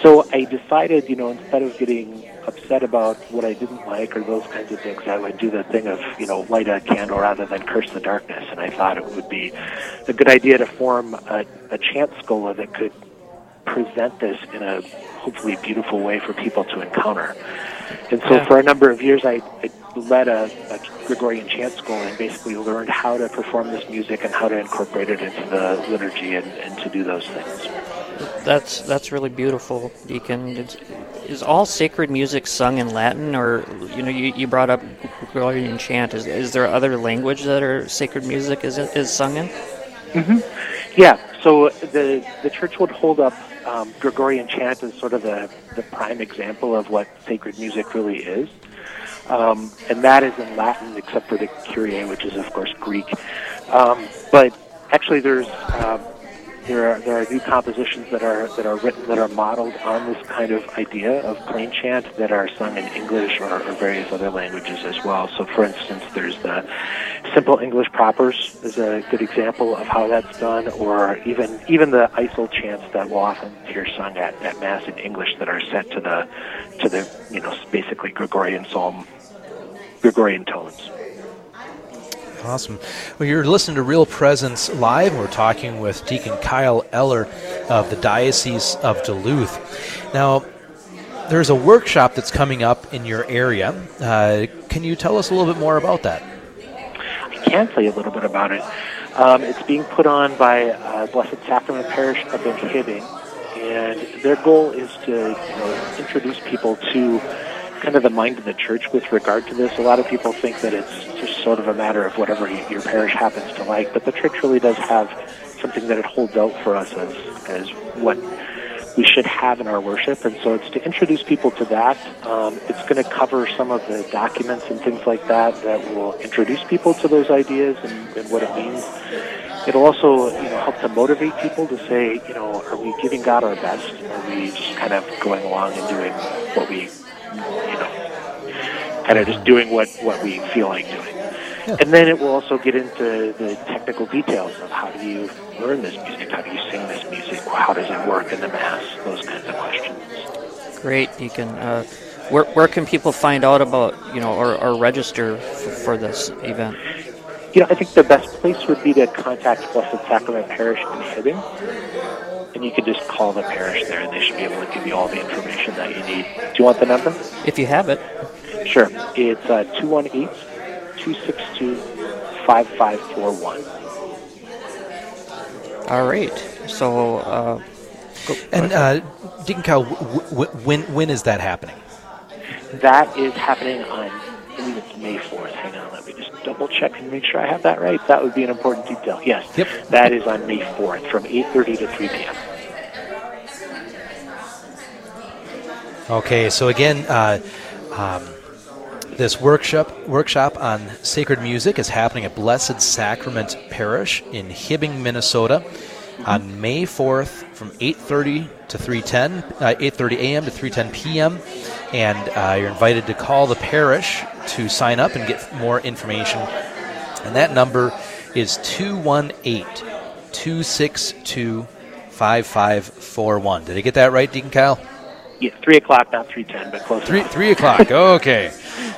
so I decided, you know, instead of getting upset about what I didn't like or those kinds of things, I would do the thing of, you know, light a candle rather than curse the darkness. And I thought it would be a good idea to form a, a chant schola that could present this in a hopefully beautiful way for people to encounter. And so Yeah. for a number of years, I, I led a, a Gregorian chant school and basically learned how to perform this music and how to incorporate it into the liturgy and, and to do those things. That's that's really beautiful, Deacon. It's, is all sacred music sung in Latin, or you know, you, you brought up Gregorian chant. Is, is there other language that are sacred music is is sung in? hmm Yeah. So the the church would hold up um, Gregorian chant as sort of the the prime example of what sacred music really is, um, and that is in Latin, except for the Kyrie, which is of course Greek. Um, but actually, there's um, there are there are new compositions that are that are written that are modeled on this kind of idea of plain chant that are sung in English or, or various other languages as well. So, for instance, there's the simple English propers is a good example of how that's done, or even even the ICEL chants that we'll often hear sung at, at mass in English that are set to the to the you know basically Gregorian psalm Gregorian tones. Awesome. Well, you're listening to Real Presence Live. We're talking with Deacon Kyle Eller of the Diocese of Duluth. Now, there's a workshop that's coming up in your area. Uh, can you tell us a little bit more about that? I can tell you a little bit about it. Um, it's being put on by uh, Blessed Sacrament Parish up in Hibbing, and their goal is to you know, introduce people to kind of the mind of the church with regard to this. A lot of people think that it's just sort of a matter of whatever your parish happens to like, but the church really does have something that it holds out for us as, as what we should have in our worship. And so it's to introduce people to that. Um, it's going to cover some of the documents and things like that that will introduce people to those ideas and, and what it means. It'll also, you know, help to motivate people to say, you know, are we giving God our best? Are we just kind of going along and doing what we, you know, kind of just doing what, what we feel like doing? And then it will also get into the technical details of how do you learn this music? How do you sing this music? How does it work in the Mass? Those kinds of questions. Great, Deacon. Uh, where where can people find out about you know or, or register for, for this event? You know, I think the best place would be to contact Blessed Sacrament Parish in Hibbing. And you could just call the parish there, and they should be able to give you all the information that you need. Do you want the number? If you have it. Sure. It's uh, 218 262 5541. All right. So. Uh, go- And uh, Deacon Kyle, w- w- when when is that happening? That is happening on, I believe it's May 4th. Hang on, let me just double check and make sure I have that right. That would be an important detail. Yes. Yep. That is on May 4th from 8.30 to 3 p.m. Okay, so again, uh, um, this workshop workshop on sacred music is happening at Blessed Sacrament Parish in Hibbing, Minnesota, on May 4th from 8:30 to 3:10, uh, 8:30 a.m. to 3:10 p.m. And uh, you're invited to call the parish to sign up and get more information. And that number is 218 262 5541. Did I get that right, Deacon Kyle? Yeah, three o'clock, not three ten, but close. Three enough. three o'clock. [laughs] Okay,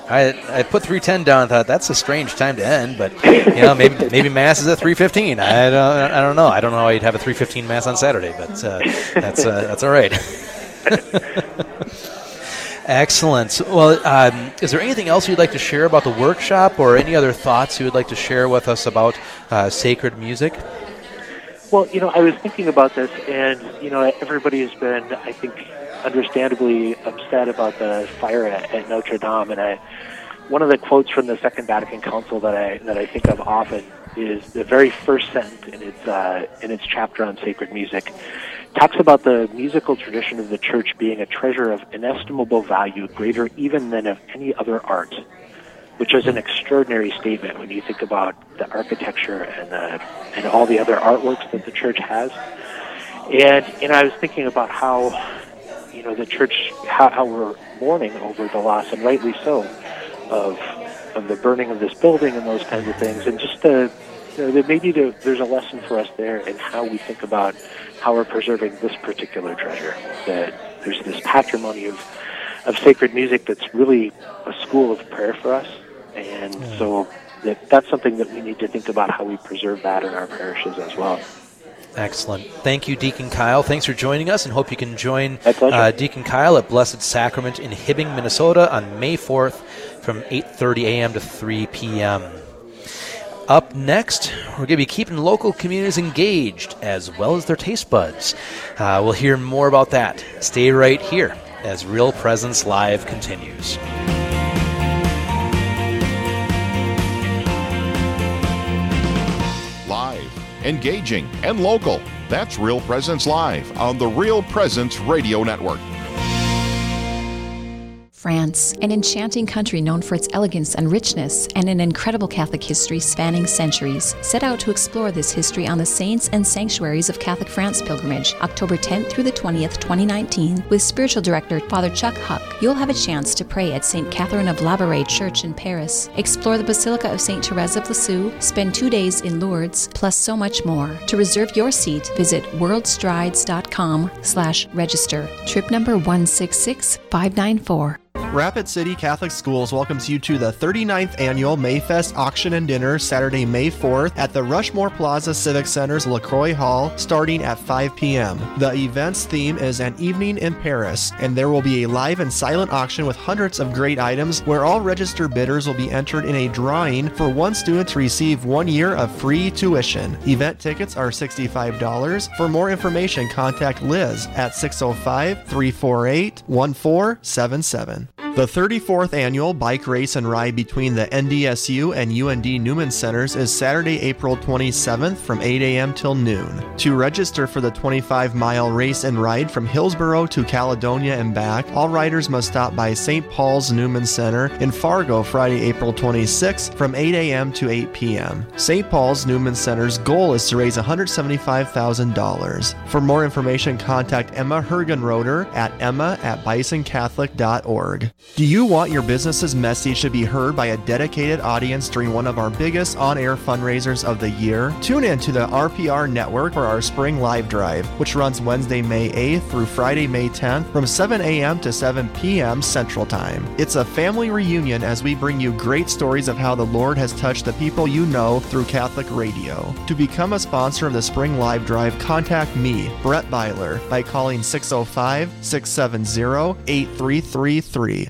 I I put three ten down. and Thought that's a strange time to end, but [laughs] you know maybe maybe mass is at three fifteen. I don't I don't know. I don't know how you'd have a three fifteen mass on Saturday, but uh, that's uh, that's all right. [laughs] Excellent. Well, um, is there anything else you'd like to share about the workshop, or any other thoughts you would like to share with us about uh, sacred music? Well, you know, I was thinking about this, and you know, everybody has been, I think, understandably upset about the fire at, at Notre Dame, and I, one of the quotes from the Second Vatican Council that I that I think of often is the very first sentence in its uh, in its chapter on sacred music talks about the musical tradition of the church being a treasure of inestimable value, greater even than of any other art, which is an extraordinary statement when you think about the architecture and the, and all the other artworks that the church has. And and I was thinking about how you know the church how, how we're mourning over the loss, and rightly so, of of the burning of this building and those kinds of things, and just the you know, maybe the, there's a lesson for us there in how we think about how we're preserving this particular treasure. That there's this patrimony of of sacred music that's really a school of prayer for us, and so that that's something that we need to think about how we preserve that in our parishes as well. Excellent. Thank you, Deacon Kyle. Thanks for joining us, and hope you can join uh, Deacon Kyle at Blessed Sacrament in Hibbing, Minnesota, on May 4th from 8:30 a.m. to 3 p.m. Up next, we're going to be keeping local communities engaged as well as their taste buds. Uh, we'll hear more about that. Stay right here as Real Presence Live continues. Live, engaging, and local. That's Real Presence Live on the Real Presence Radio Network. France, an enchanting country known for its elegance and richness, and an incredible Catholic history spanning centuries. Set out to explore this history on the Saints and Sanctuaries of Catholic France pilgrimage, October 10th through the 20th, 2019, with spiritual director Father Chuck Huck. You'll have a chance to pray at St. Catherine of Labouré Church in Paris, explore the Basilica of St. Therese of Lisieux, spend two days in Lourdes, plus so much more. To reserve your seat, visit worldstrides.com slash register. Trip number 166594. Rapid City Catholic Schools welcomes you to the 39th annual Mayfest Auction and Dinner Saturday, May 4th at the Rushmore Plaza Civic Center's LaCroix Hall starting at 5 p.m. The event's theme is An Evening in Paris, and there will be a live and silent auction with hundreds of great items where all registered bidders will be entered in a drawing for one student to receive one year of free tuition. Event tickets are $65. For more information, contact Liz at 605 348 1477. The 34th annual bike race and ride between the NDSU and UND Newman Centers is Saturday, April 27th from 8 a.m. till noon. To register for the 25 mile race and ride from Hillsboro to Caledonia and back, all riders must stop by St. Paul's Newman Center in Fargo Friday, April 26th from 8 a.m. to 8 p.m. St. Paul's Newman Center's goal is to raise $175,000. For more information, contact Emma Hergenroder at emma at bisoncatholic.org. Do you want your business's message to be heard by a dedicated audience during one of our biggest on air fundraisers of the year? Tune in to the RPR network for our spring live drive, which runs Wednesday, May 8th through Friday, May 10th from 7 a.m. to 7 p.m. Central Time. It's a family reunion as we bring you great stories of how the Lord has touched the people you know through Catholic radio. To become a sponsor of the spring live drive, contact me, Brett Byler, by calling 605 670 8333.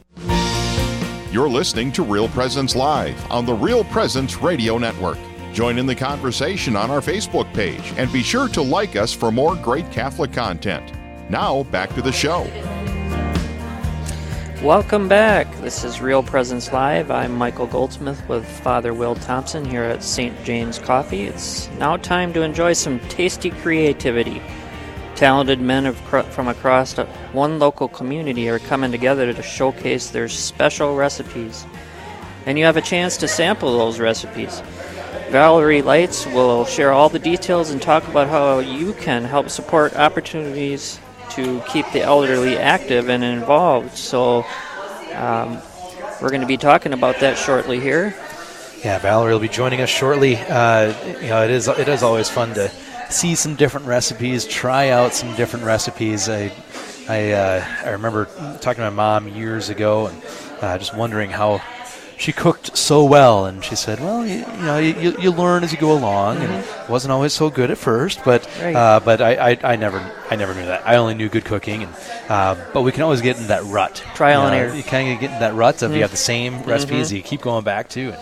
You're listening to Real Presence Live on the Real Presence Radio Network. Join in the conversation on our Facebook page and be sure to like us for more great Catholic content. Now, back to the show. Welcome back. This is Real Presence Live. I'm Michael Goldsmith with Father Will Thompson here at St. James Coffee. It's now time to enjoy some tasty creativity. Talented men from across one local community are coming together to showcase their special recipes. And you have a chance to sample those recipes. Valerie Lights will share all the details and talk about how you can help support opportunities to keep the elderly active and involved. So, um, we're going to be talking about that shortly here. Yeah, Valerie will be joining us shortly. Uh, you know, it is it is always fun to see some different recipes, try out some different recipes. I I, uh, I remember talking to my mom years ago and uh, just wondering how she cooked so well, and she said, "Well, you, you know, you, you learn as you go along, and it wasn't always so good at first, but Right. uh, but I, I, I never I never knew that. I only knew good cooking, and uh, but we can always get in that rut. Trial You and error. You kind of get in that rut of Mhm. you have the same recipes Mhm. you keep going back to, and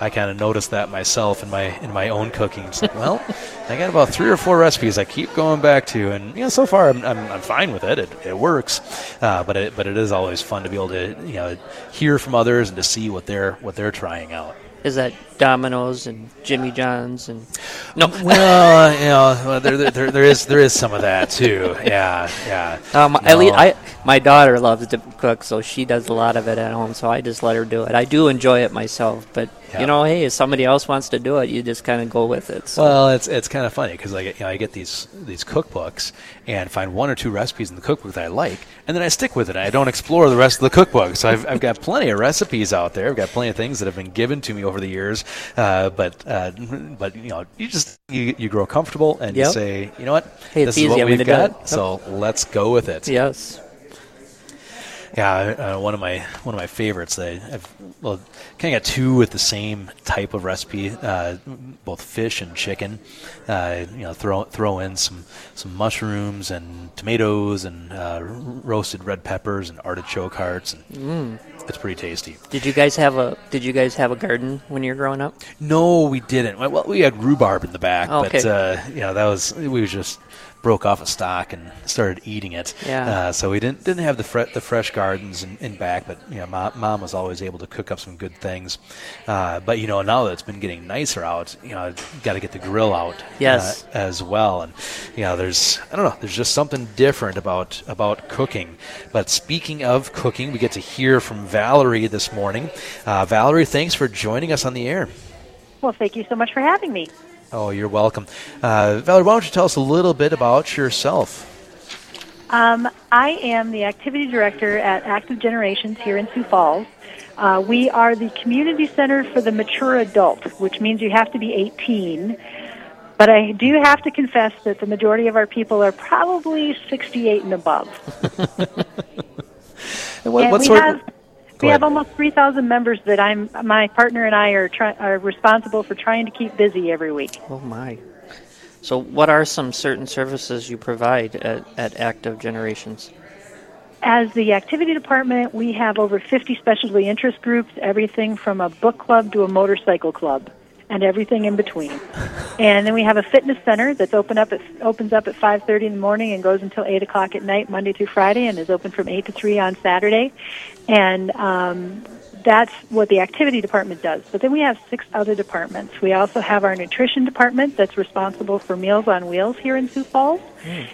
I kind of noticed that myself in my in my own cooking. It's like, well, I got about three or four recipes I keep going back to, and you know, so far I'm, I'm, I'm fine with it. It, it works, uh, but it but it is always fun to be able to you know hear from others and to see what they're what they're trying out. Is that Domino's and Jimmy John's and no? [laughs] Well, you know, well, there, there, there, there is there is some of that too. Yeah, yeah. Um, at No. least I, my daughter loves to cook, so she does a lot of it at home. So I just let her do it. I do enjoy it myself, but Yeah. you know, hey, if somebody else wants to do it, you just kind of go with it. So. Well, it's it's kind of funny because I get you know I get these these cookbooks and find one or two recipes in the cookbook that I like, and then I stick with it. I don't explore the rest of the cookbook. So I've, I've got plenty of recipes out there. I've got plenty of things that have been given to me over the years. Uh, but uh, but you know you just you, you grow comfortable and you say you know what Hey, this it's is what. We've got. So let's go with it. Yes. Yeah, uh, one of my one of my favorites. I, I've well, kind of got two with the same type of recipe, uh, both fish and chicken. Uh, you know, throw throw in some some mushrooms and tomatoes and uh, roasted red peppers and artichoke hearts, and Mm. it's pretty tasty. Did you guys have a Did you guys have a garden when you were growing up? No, we didn't. Well, we had rhubarb in the back, Okay. but uh, you know that was we was just broke off a stalk and started eating it. Yeah. Uh, so we didn't didn't have the fre- the fresh gardens in, in back, but you know, mom, mom was always able to cook up some good things. Uh, but you know, now that it's been getting nicer out, you know, got to get the grill out. Yes. uh, as well, and you know, there's I don't know, there's just something different about about cooking. But speaking of cooking, we get to hear from Valerie this morning. Uh, Valerie, thanks for joining us on the air. Well, thank you so much for having me. Oh, you're welcome. Uh, Valerie, why don't you tell us a little bit about yourself? Um, I am the activity director at Active Generations here in Sioux Falls. Uh, we are the community center for the mature adult, which means you have to be 18. But I do have to confess that the majority of our people are probably 68 and above. [laughs] And what, and what we sort have of, we Go have almost 3,000 members that I'm my partner and I are try, are responsible for trying to keep busy every week. Oh my. So, what are some certain services you provide at, at Active Generations? As the activity department, we have over 50 specialty interest groups, everything from a book club to a motorcycle club, and everything in between. and then we have a fitness center that's open up at, opens up at 5:30 in the morning and goes until 8 o'clock at night, Monday through Friday, and is open from 8 to 3 on Saturday. And um, that's what the activity department does. But then we have six other departments. We also have our nutrition department that's responsible for Meals on Wheels here in Sioux Falls.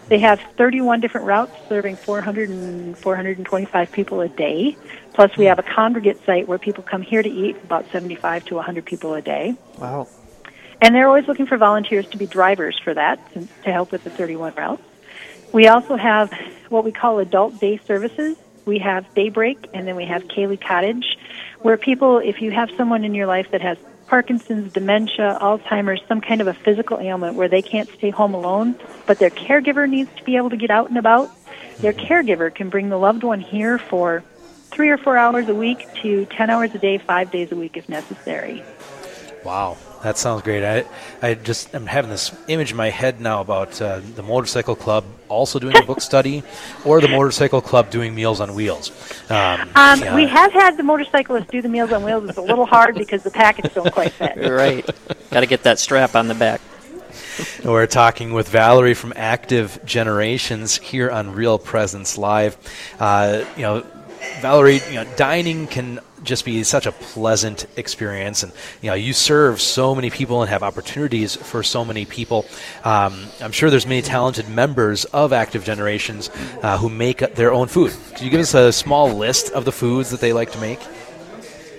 They have 31 different routes serving 400 and 425 people a day. Plus, we have a congregate site where people come here to eat, about 75 to 100 people a day. Wow. And they're always looking for volunteers to be drivers for that to, help with the 31 routes. We also have what we call adult day services. We have Daybreak, and then we have Kaylee Cottage, where people, if you have someone in your life that has Parkinson's, dementia, Alzheimer's, some kind of a physical ailment where they can't stay home alone, but their caregiver needs to be able to get out and about, their caregiver can bring the loved one here for three or four hours a week to 10 hours a day, five days a week if necessary. Wow, that sounds great. I, I just am having this image in my head now about uh, the motorcycle club also doing a book study, or the motorcycle club doing Meals on Wheels. Um, Um, yeah. We have had the motorcyclists do the Meals on Wheels. It's a little hard because the package don't quite fit. [laughs] right. Got to get that strap on the back. We're talking with Valerie from Active Generations here on Real Presence Live. Uh, you know, Valerie, you know, dining can just be such a pleasant experience. And you know, you serve so many people and have opportunities for so many people. Um, I'm sure there's many talented members of Active Generations uh, who make their own food. Could you give us a small list of the foods that they like to make?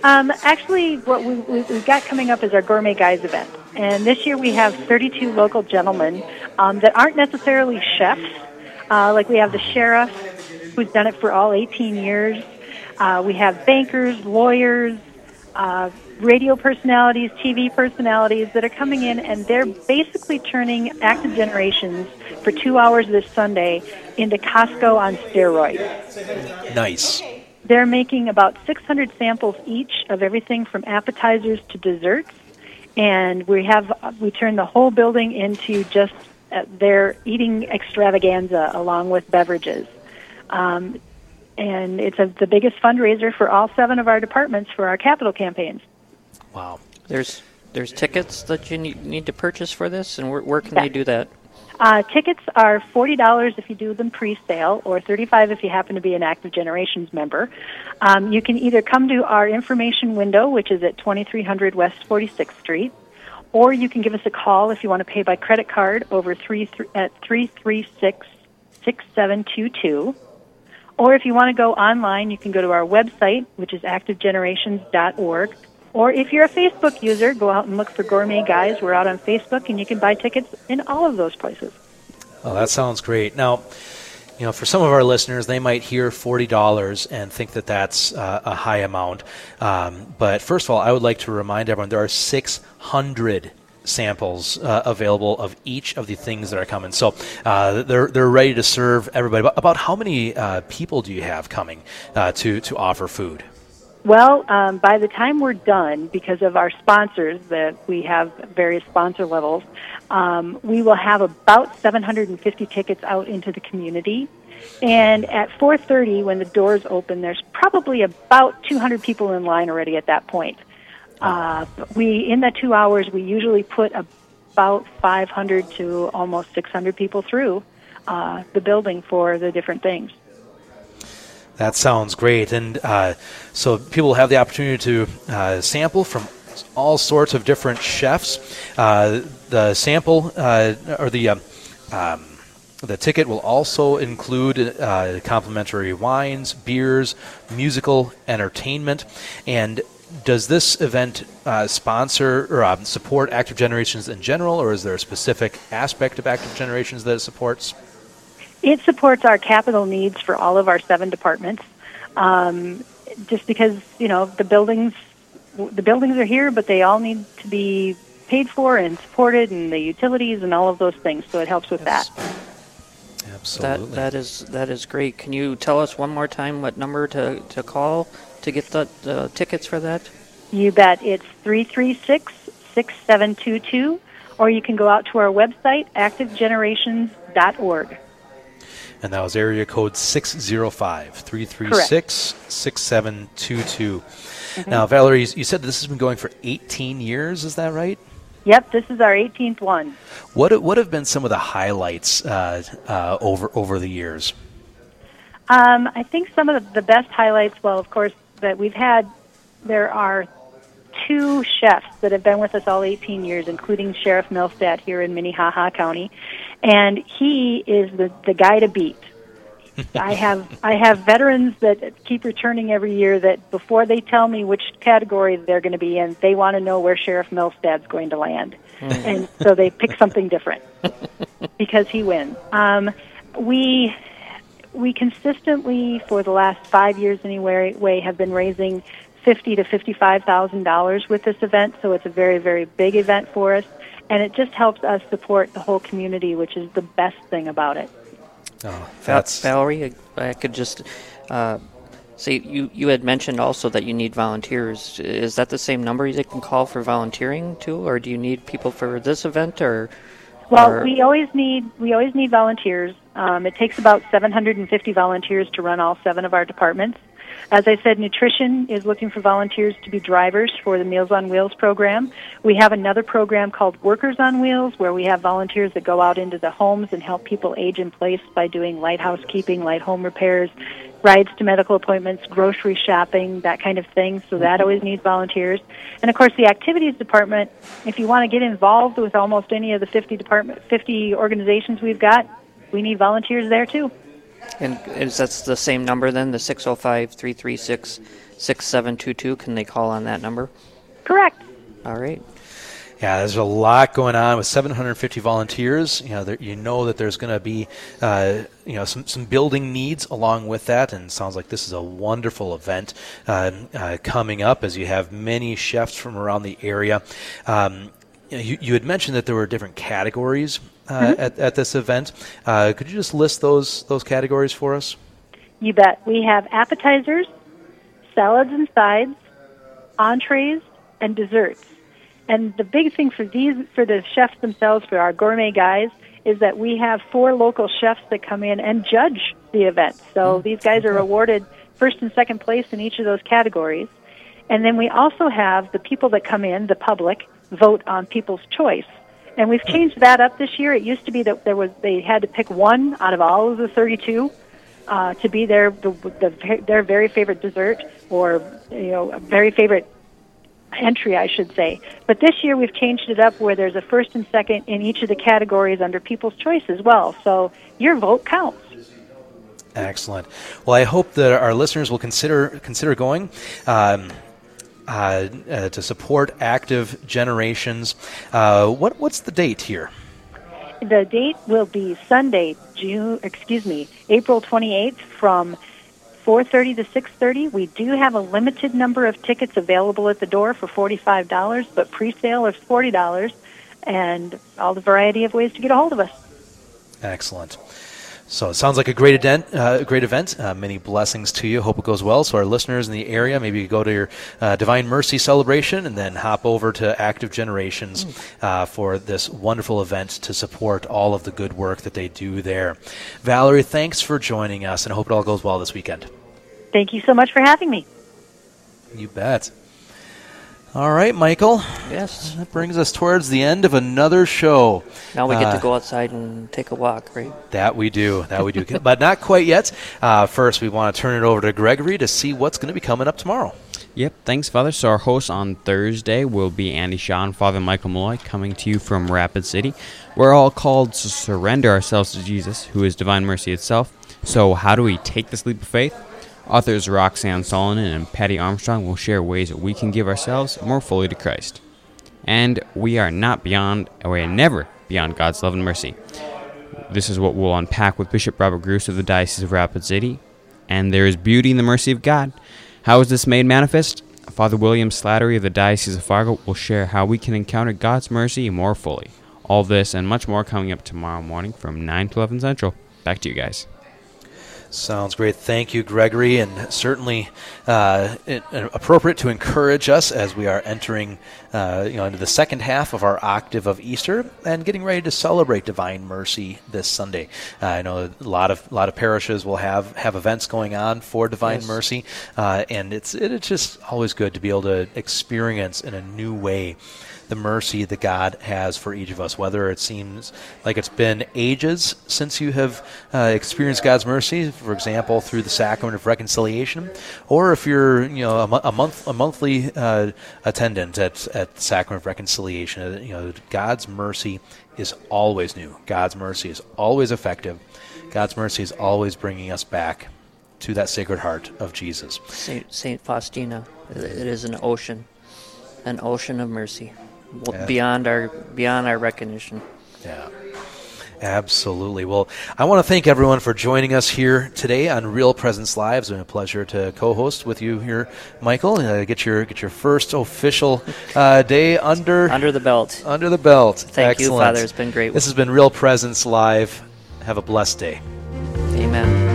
Um, actually, what we, we've got coming up is our Gourmet Guys event. And this year we have 32 local gentlemen um, that aren't necessarily chefs. Uh, like we have the sheriff, who's done it for all 18 years. Uh, we have bankers, lawyers, uh, radio personalities, TV personalities that are coming in, and they're basically turning Active Generations for two hours this Sunday into Costco on steroids. Nice. They're making about 600 samples each of everything from appetizers to desserts, and we have we turn the whole building into just uh, their eating extravaganza along with beverages. Um, and it's a, the biggest fundraiser for all seven of our departments for our capital campaigns. Wow. There's there's tickets that you need, need to purchase for this, and where, where can Yeah. they do that? Uh, tickets are forty dollars if you do them pre-sale, or thirty-five if you happen to be an Active Generations member. Um, you can either come to our information window, which is at twenty-three hundred West Forty Sixth Street, or you can give us a call if you want to pay by credit card over three th- at three three six six seven two two. Or if you want to go online, you can go to our website, which is activegenerations.org. Or if you're a Facebook user, go out and look for Gourmet Guys. We're out on Facebook, and you can buy tickets in all of those places. Oh, that sounds great. Now, you know, for some of our listeners, they might hear forty dollars and think that that's uh, a high amount. Um, but first of all, I would like to remind everyone there are six hundred samples uh, available of each of the things that are coming. So uh, they're they're ready to serve everybody. About, about how many uh, people do you have coming uh, to to offer food? Well, um, by the time we're done, because of our sponsors, that we have various sponsor levels, um, we will have about 750 tickets out into the community. And at 4:30, when the doors open, there's probably about 200 people in line already at that point. Uh, we in the two hours, we usually put about 500 to almost 600 people through uh, the building for the different things. That sounds great. And uh, so people have the opportunity to uh, sample from all sorts of different chefs. Uh, the sample or the um, um, the ticket will also include uh, complimentary wines, beers, musical entertainment, and does this event uh, sponsor or um, support Active Generations in general, or is there a specific aspect of Active Generations that it supports? It supports our capital needs for all of our seven departments. Um, just because you know the buildings, the buildings are here, but they all need to be paid for and supported, and the utilities and all of those things. So it helps with that. Absolutely. That that is that is great. Can you tell us one more time what number to, to call to get the uh, tickets for that? You bet. It's three three six six seven two two, or you can go out to our website activegenerations.org. And that was area code 605 336 6722. Mhm. Now, Valerie, you said this has been going for 18 years, is that right? Yep, this is our 18th one. What, what have been some of the highlights uh, uh, over, over the years? Um, I think some of the, the best highlights, well, of course, that we've had, there are two chefs that have been with us all 18 years, including Sheriff Milstead here in Minnehaha County, and he is the, the guy to beat. [laughs] I have I have veterans that keep returning every year that before they tell me which category they're going to be in, they want to know where Sheriff Milstead's going to land, and so they pick something different [laughs] because he wins. Um, we we consistently for the last five years anyway have been raising fifty to fifty five thousand dollars with this event, so it's a very very big event for us, and it just helps us support the whole community, which is the best thing about it. Oh, Val- Valerie, I I could just uh, say you, you had mentioned also that you need volunteers. Is that the same number you can call for volunteering too, or do you need people for this event? Or Well, or- we always need we always need volunteers. Um, it takes about 750 volunteers to run all seven of our departments. As I said, nutrition is looking for volunteers to be drivers for the Meals on Wheels program. We have another program called Workers on Wheels where we have volunteers that go out into the homes and help people age in place by doing light housekeeping, light home repairs, rides to medical appointments, grocery shopping, that kind of thing. So that mm-hmm. always needs volunteers. And of course, the activities department, if you want to get involved with almost any of the 50 department 50 organizations we've got, we need volunteers there too. And is that the same number then, the 605 336 6722? Can they call on that number? Correct. All right. Yeah, there's a lot going on with 750 volunteers. You know, there, you know that there's going to be, uh, you know, some, some building needs along with that, and it sounds like this is a wonderful event uh, uh, coming up as you have many chefs from around the area. Um, you, you, you, had mentioned that there were different categories mm-hmm. at, at this event. Uh, could you just list those those categories for us? You bet. We have appetizers, salads and sides, entrees, and desserts. And the big thing for these, for the chefs themselves, for our gourmet guys, is that we have four local chefs that come in and judge the event. So mm. these guys are awarded first and second place in each of those categories. And then we also have the people that come in, the public, vote on people's choice. And we've changed that up this year. It used to be that there was they had to pick one out of all of the 32 uh, to be their the, the, their very favorite dessert or you know very favorite entry, I should say. But this year we've changed it up where there's a first and second in each of the categories under People's Choice as well. So your vote counts. Excellent. Well, I hope that our listeners will consider consider going. Um, uh, uh, to support active generations. Uh, what what's the date here? The date will be Sunday, June. Excuse me, April twenty eighth from 4:30 to 6:30. We do have a limited number of tickets available at the door for $45, but pre-sale is $40 and all the variety of ways to get a hold of us. Excellent. So it sounds like a great event. Uh, great event. Uh, many blessings to you. Hope it goes well. So our listeners in the area, maybe you go to your uh, Divine Mercy celebration and then hop over to Active Generations mm. uh, for this wonderful event to support all of the good work that they do there. Valerie, thanks for joining us, and I hope it all goes well this weekend. Thank you so much for having me. You bet. All right, Michael. Yes. That brings us towards the end of another show. Now we get uh, to go outside and take a walk, right? That we do. That we do. [laughs] but not quite yet. Uh, first, we want to turn it over to Gregory to see what's going to be coming up tomorrow. Yep, thanks, Father. So, our host on Thursday will be Andy Shaw and Father Michael Malloy coming to you from Rapid City. We're all called to surrender ourselves to Jesus, who is divine mercy itself. So, how do we take this leap of faith? Authors Roxanne Salonen and Patty Armstrong will share ways we can give ourselves more fully to Christ. And we are not beyond, we are never beyond God's love and mercy. This is what we'll unpack with Bishop Robert Gruss of the Diocese of Rapid City. And there is beauty in the mercy of God. How is this made manifest? Father William Slattery of the Diocese of Fargo will share how we can encounter God's mercy more fully. All this and much more coming up tomorrow morning from 9 to 11 Central. Back to you guys. Sounds great. Thank you, Gregory, and certainly uh, it, uh, appropriate to encourage us as we are entering, uh, you know, into the second half of our octave of Easter and getting ready to celebrate Divine Mercy this Sunday. Uh, I know a lot of lot of parishes will have, have events going on for Divine yes. Mercy, uh, and it's it, it's just always good to be able to experience in a new way the mercy that God has for each of us, whether it seems like it's been ages since you have uh, experienced God's mercy, for example, through the sacrament of reconciliation, or if you're you know a, a month a monthly uh, attendant at at the sacrament of reconciliation. Uh, you know, God's mercy is always new. God's mercy is always effective. God's mercy is always bringing us back to that sacred heart of Jesus. Saint, Saint Faustina, it is an ocean, an ocean of mercy yeah. beyond our beyond our recognition. Yeah. Absolutely. Well, I want to thank everyone for joining us here today on Real Presence Live. It's been a pleasure to co-host with you here, Michael. Uh, get your get your first official uh, day under under the belt. Under the belt. Thank Excellent. you, Father. It's been great. This has been Real Presence Live. Have a blessed day. Amen.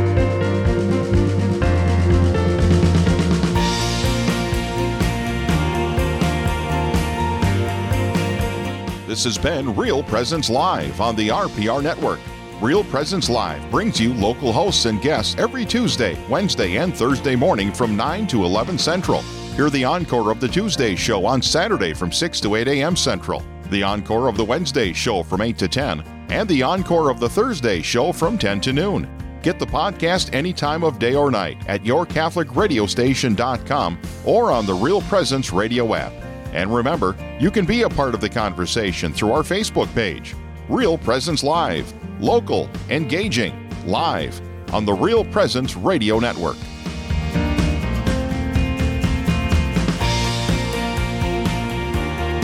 This has been Real Presence Live on the RPR Network. Real Presence Live brings you local hosts and guests every Tuesday, Wednesday, and Thursday morning from 9 to 11 Central. Hear the encore of the Tuesday show on Saturday from 6 to 8 a.m. Central, the encore of the Wednesday show from 8 to 10, and the encore of the Thursday show from 10 to noon. Get the podcast any time of day or night at yourcatholicradiostation.com or on the Real Presence radio app. And remember, you can be a part of the conversation through our Facebook page. Real Presence Live. Local, engaging, live on the Real Presence Radio Network.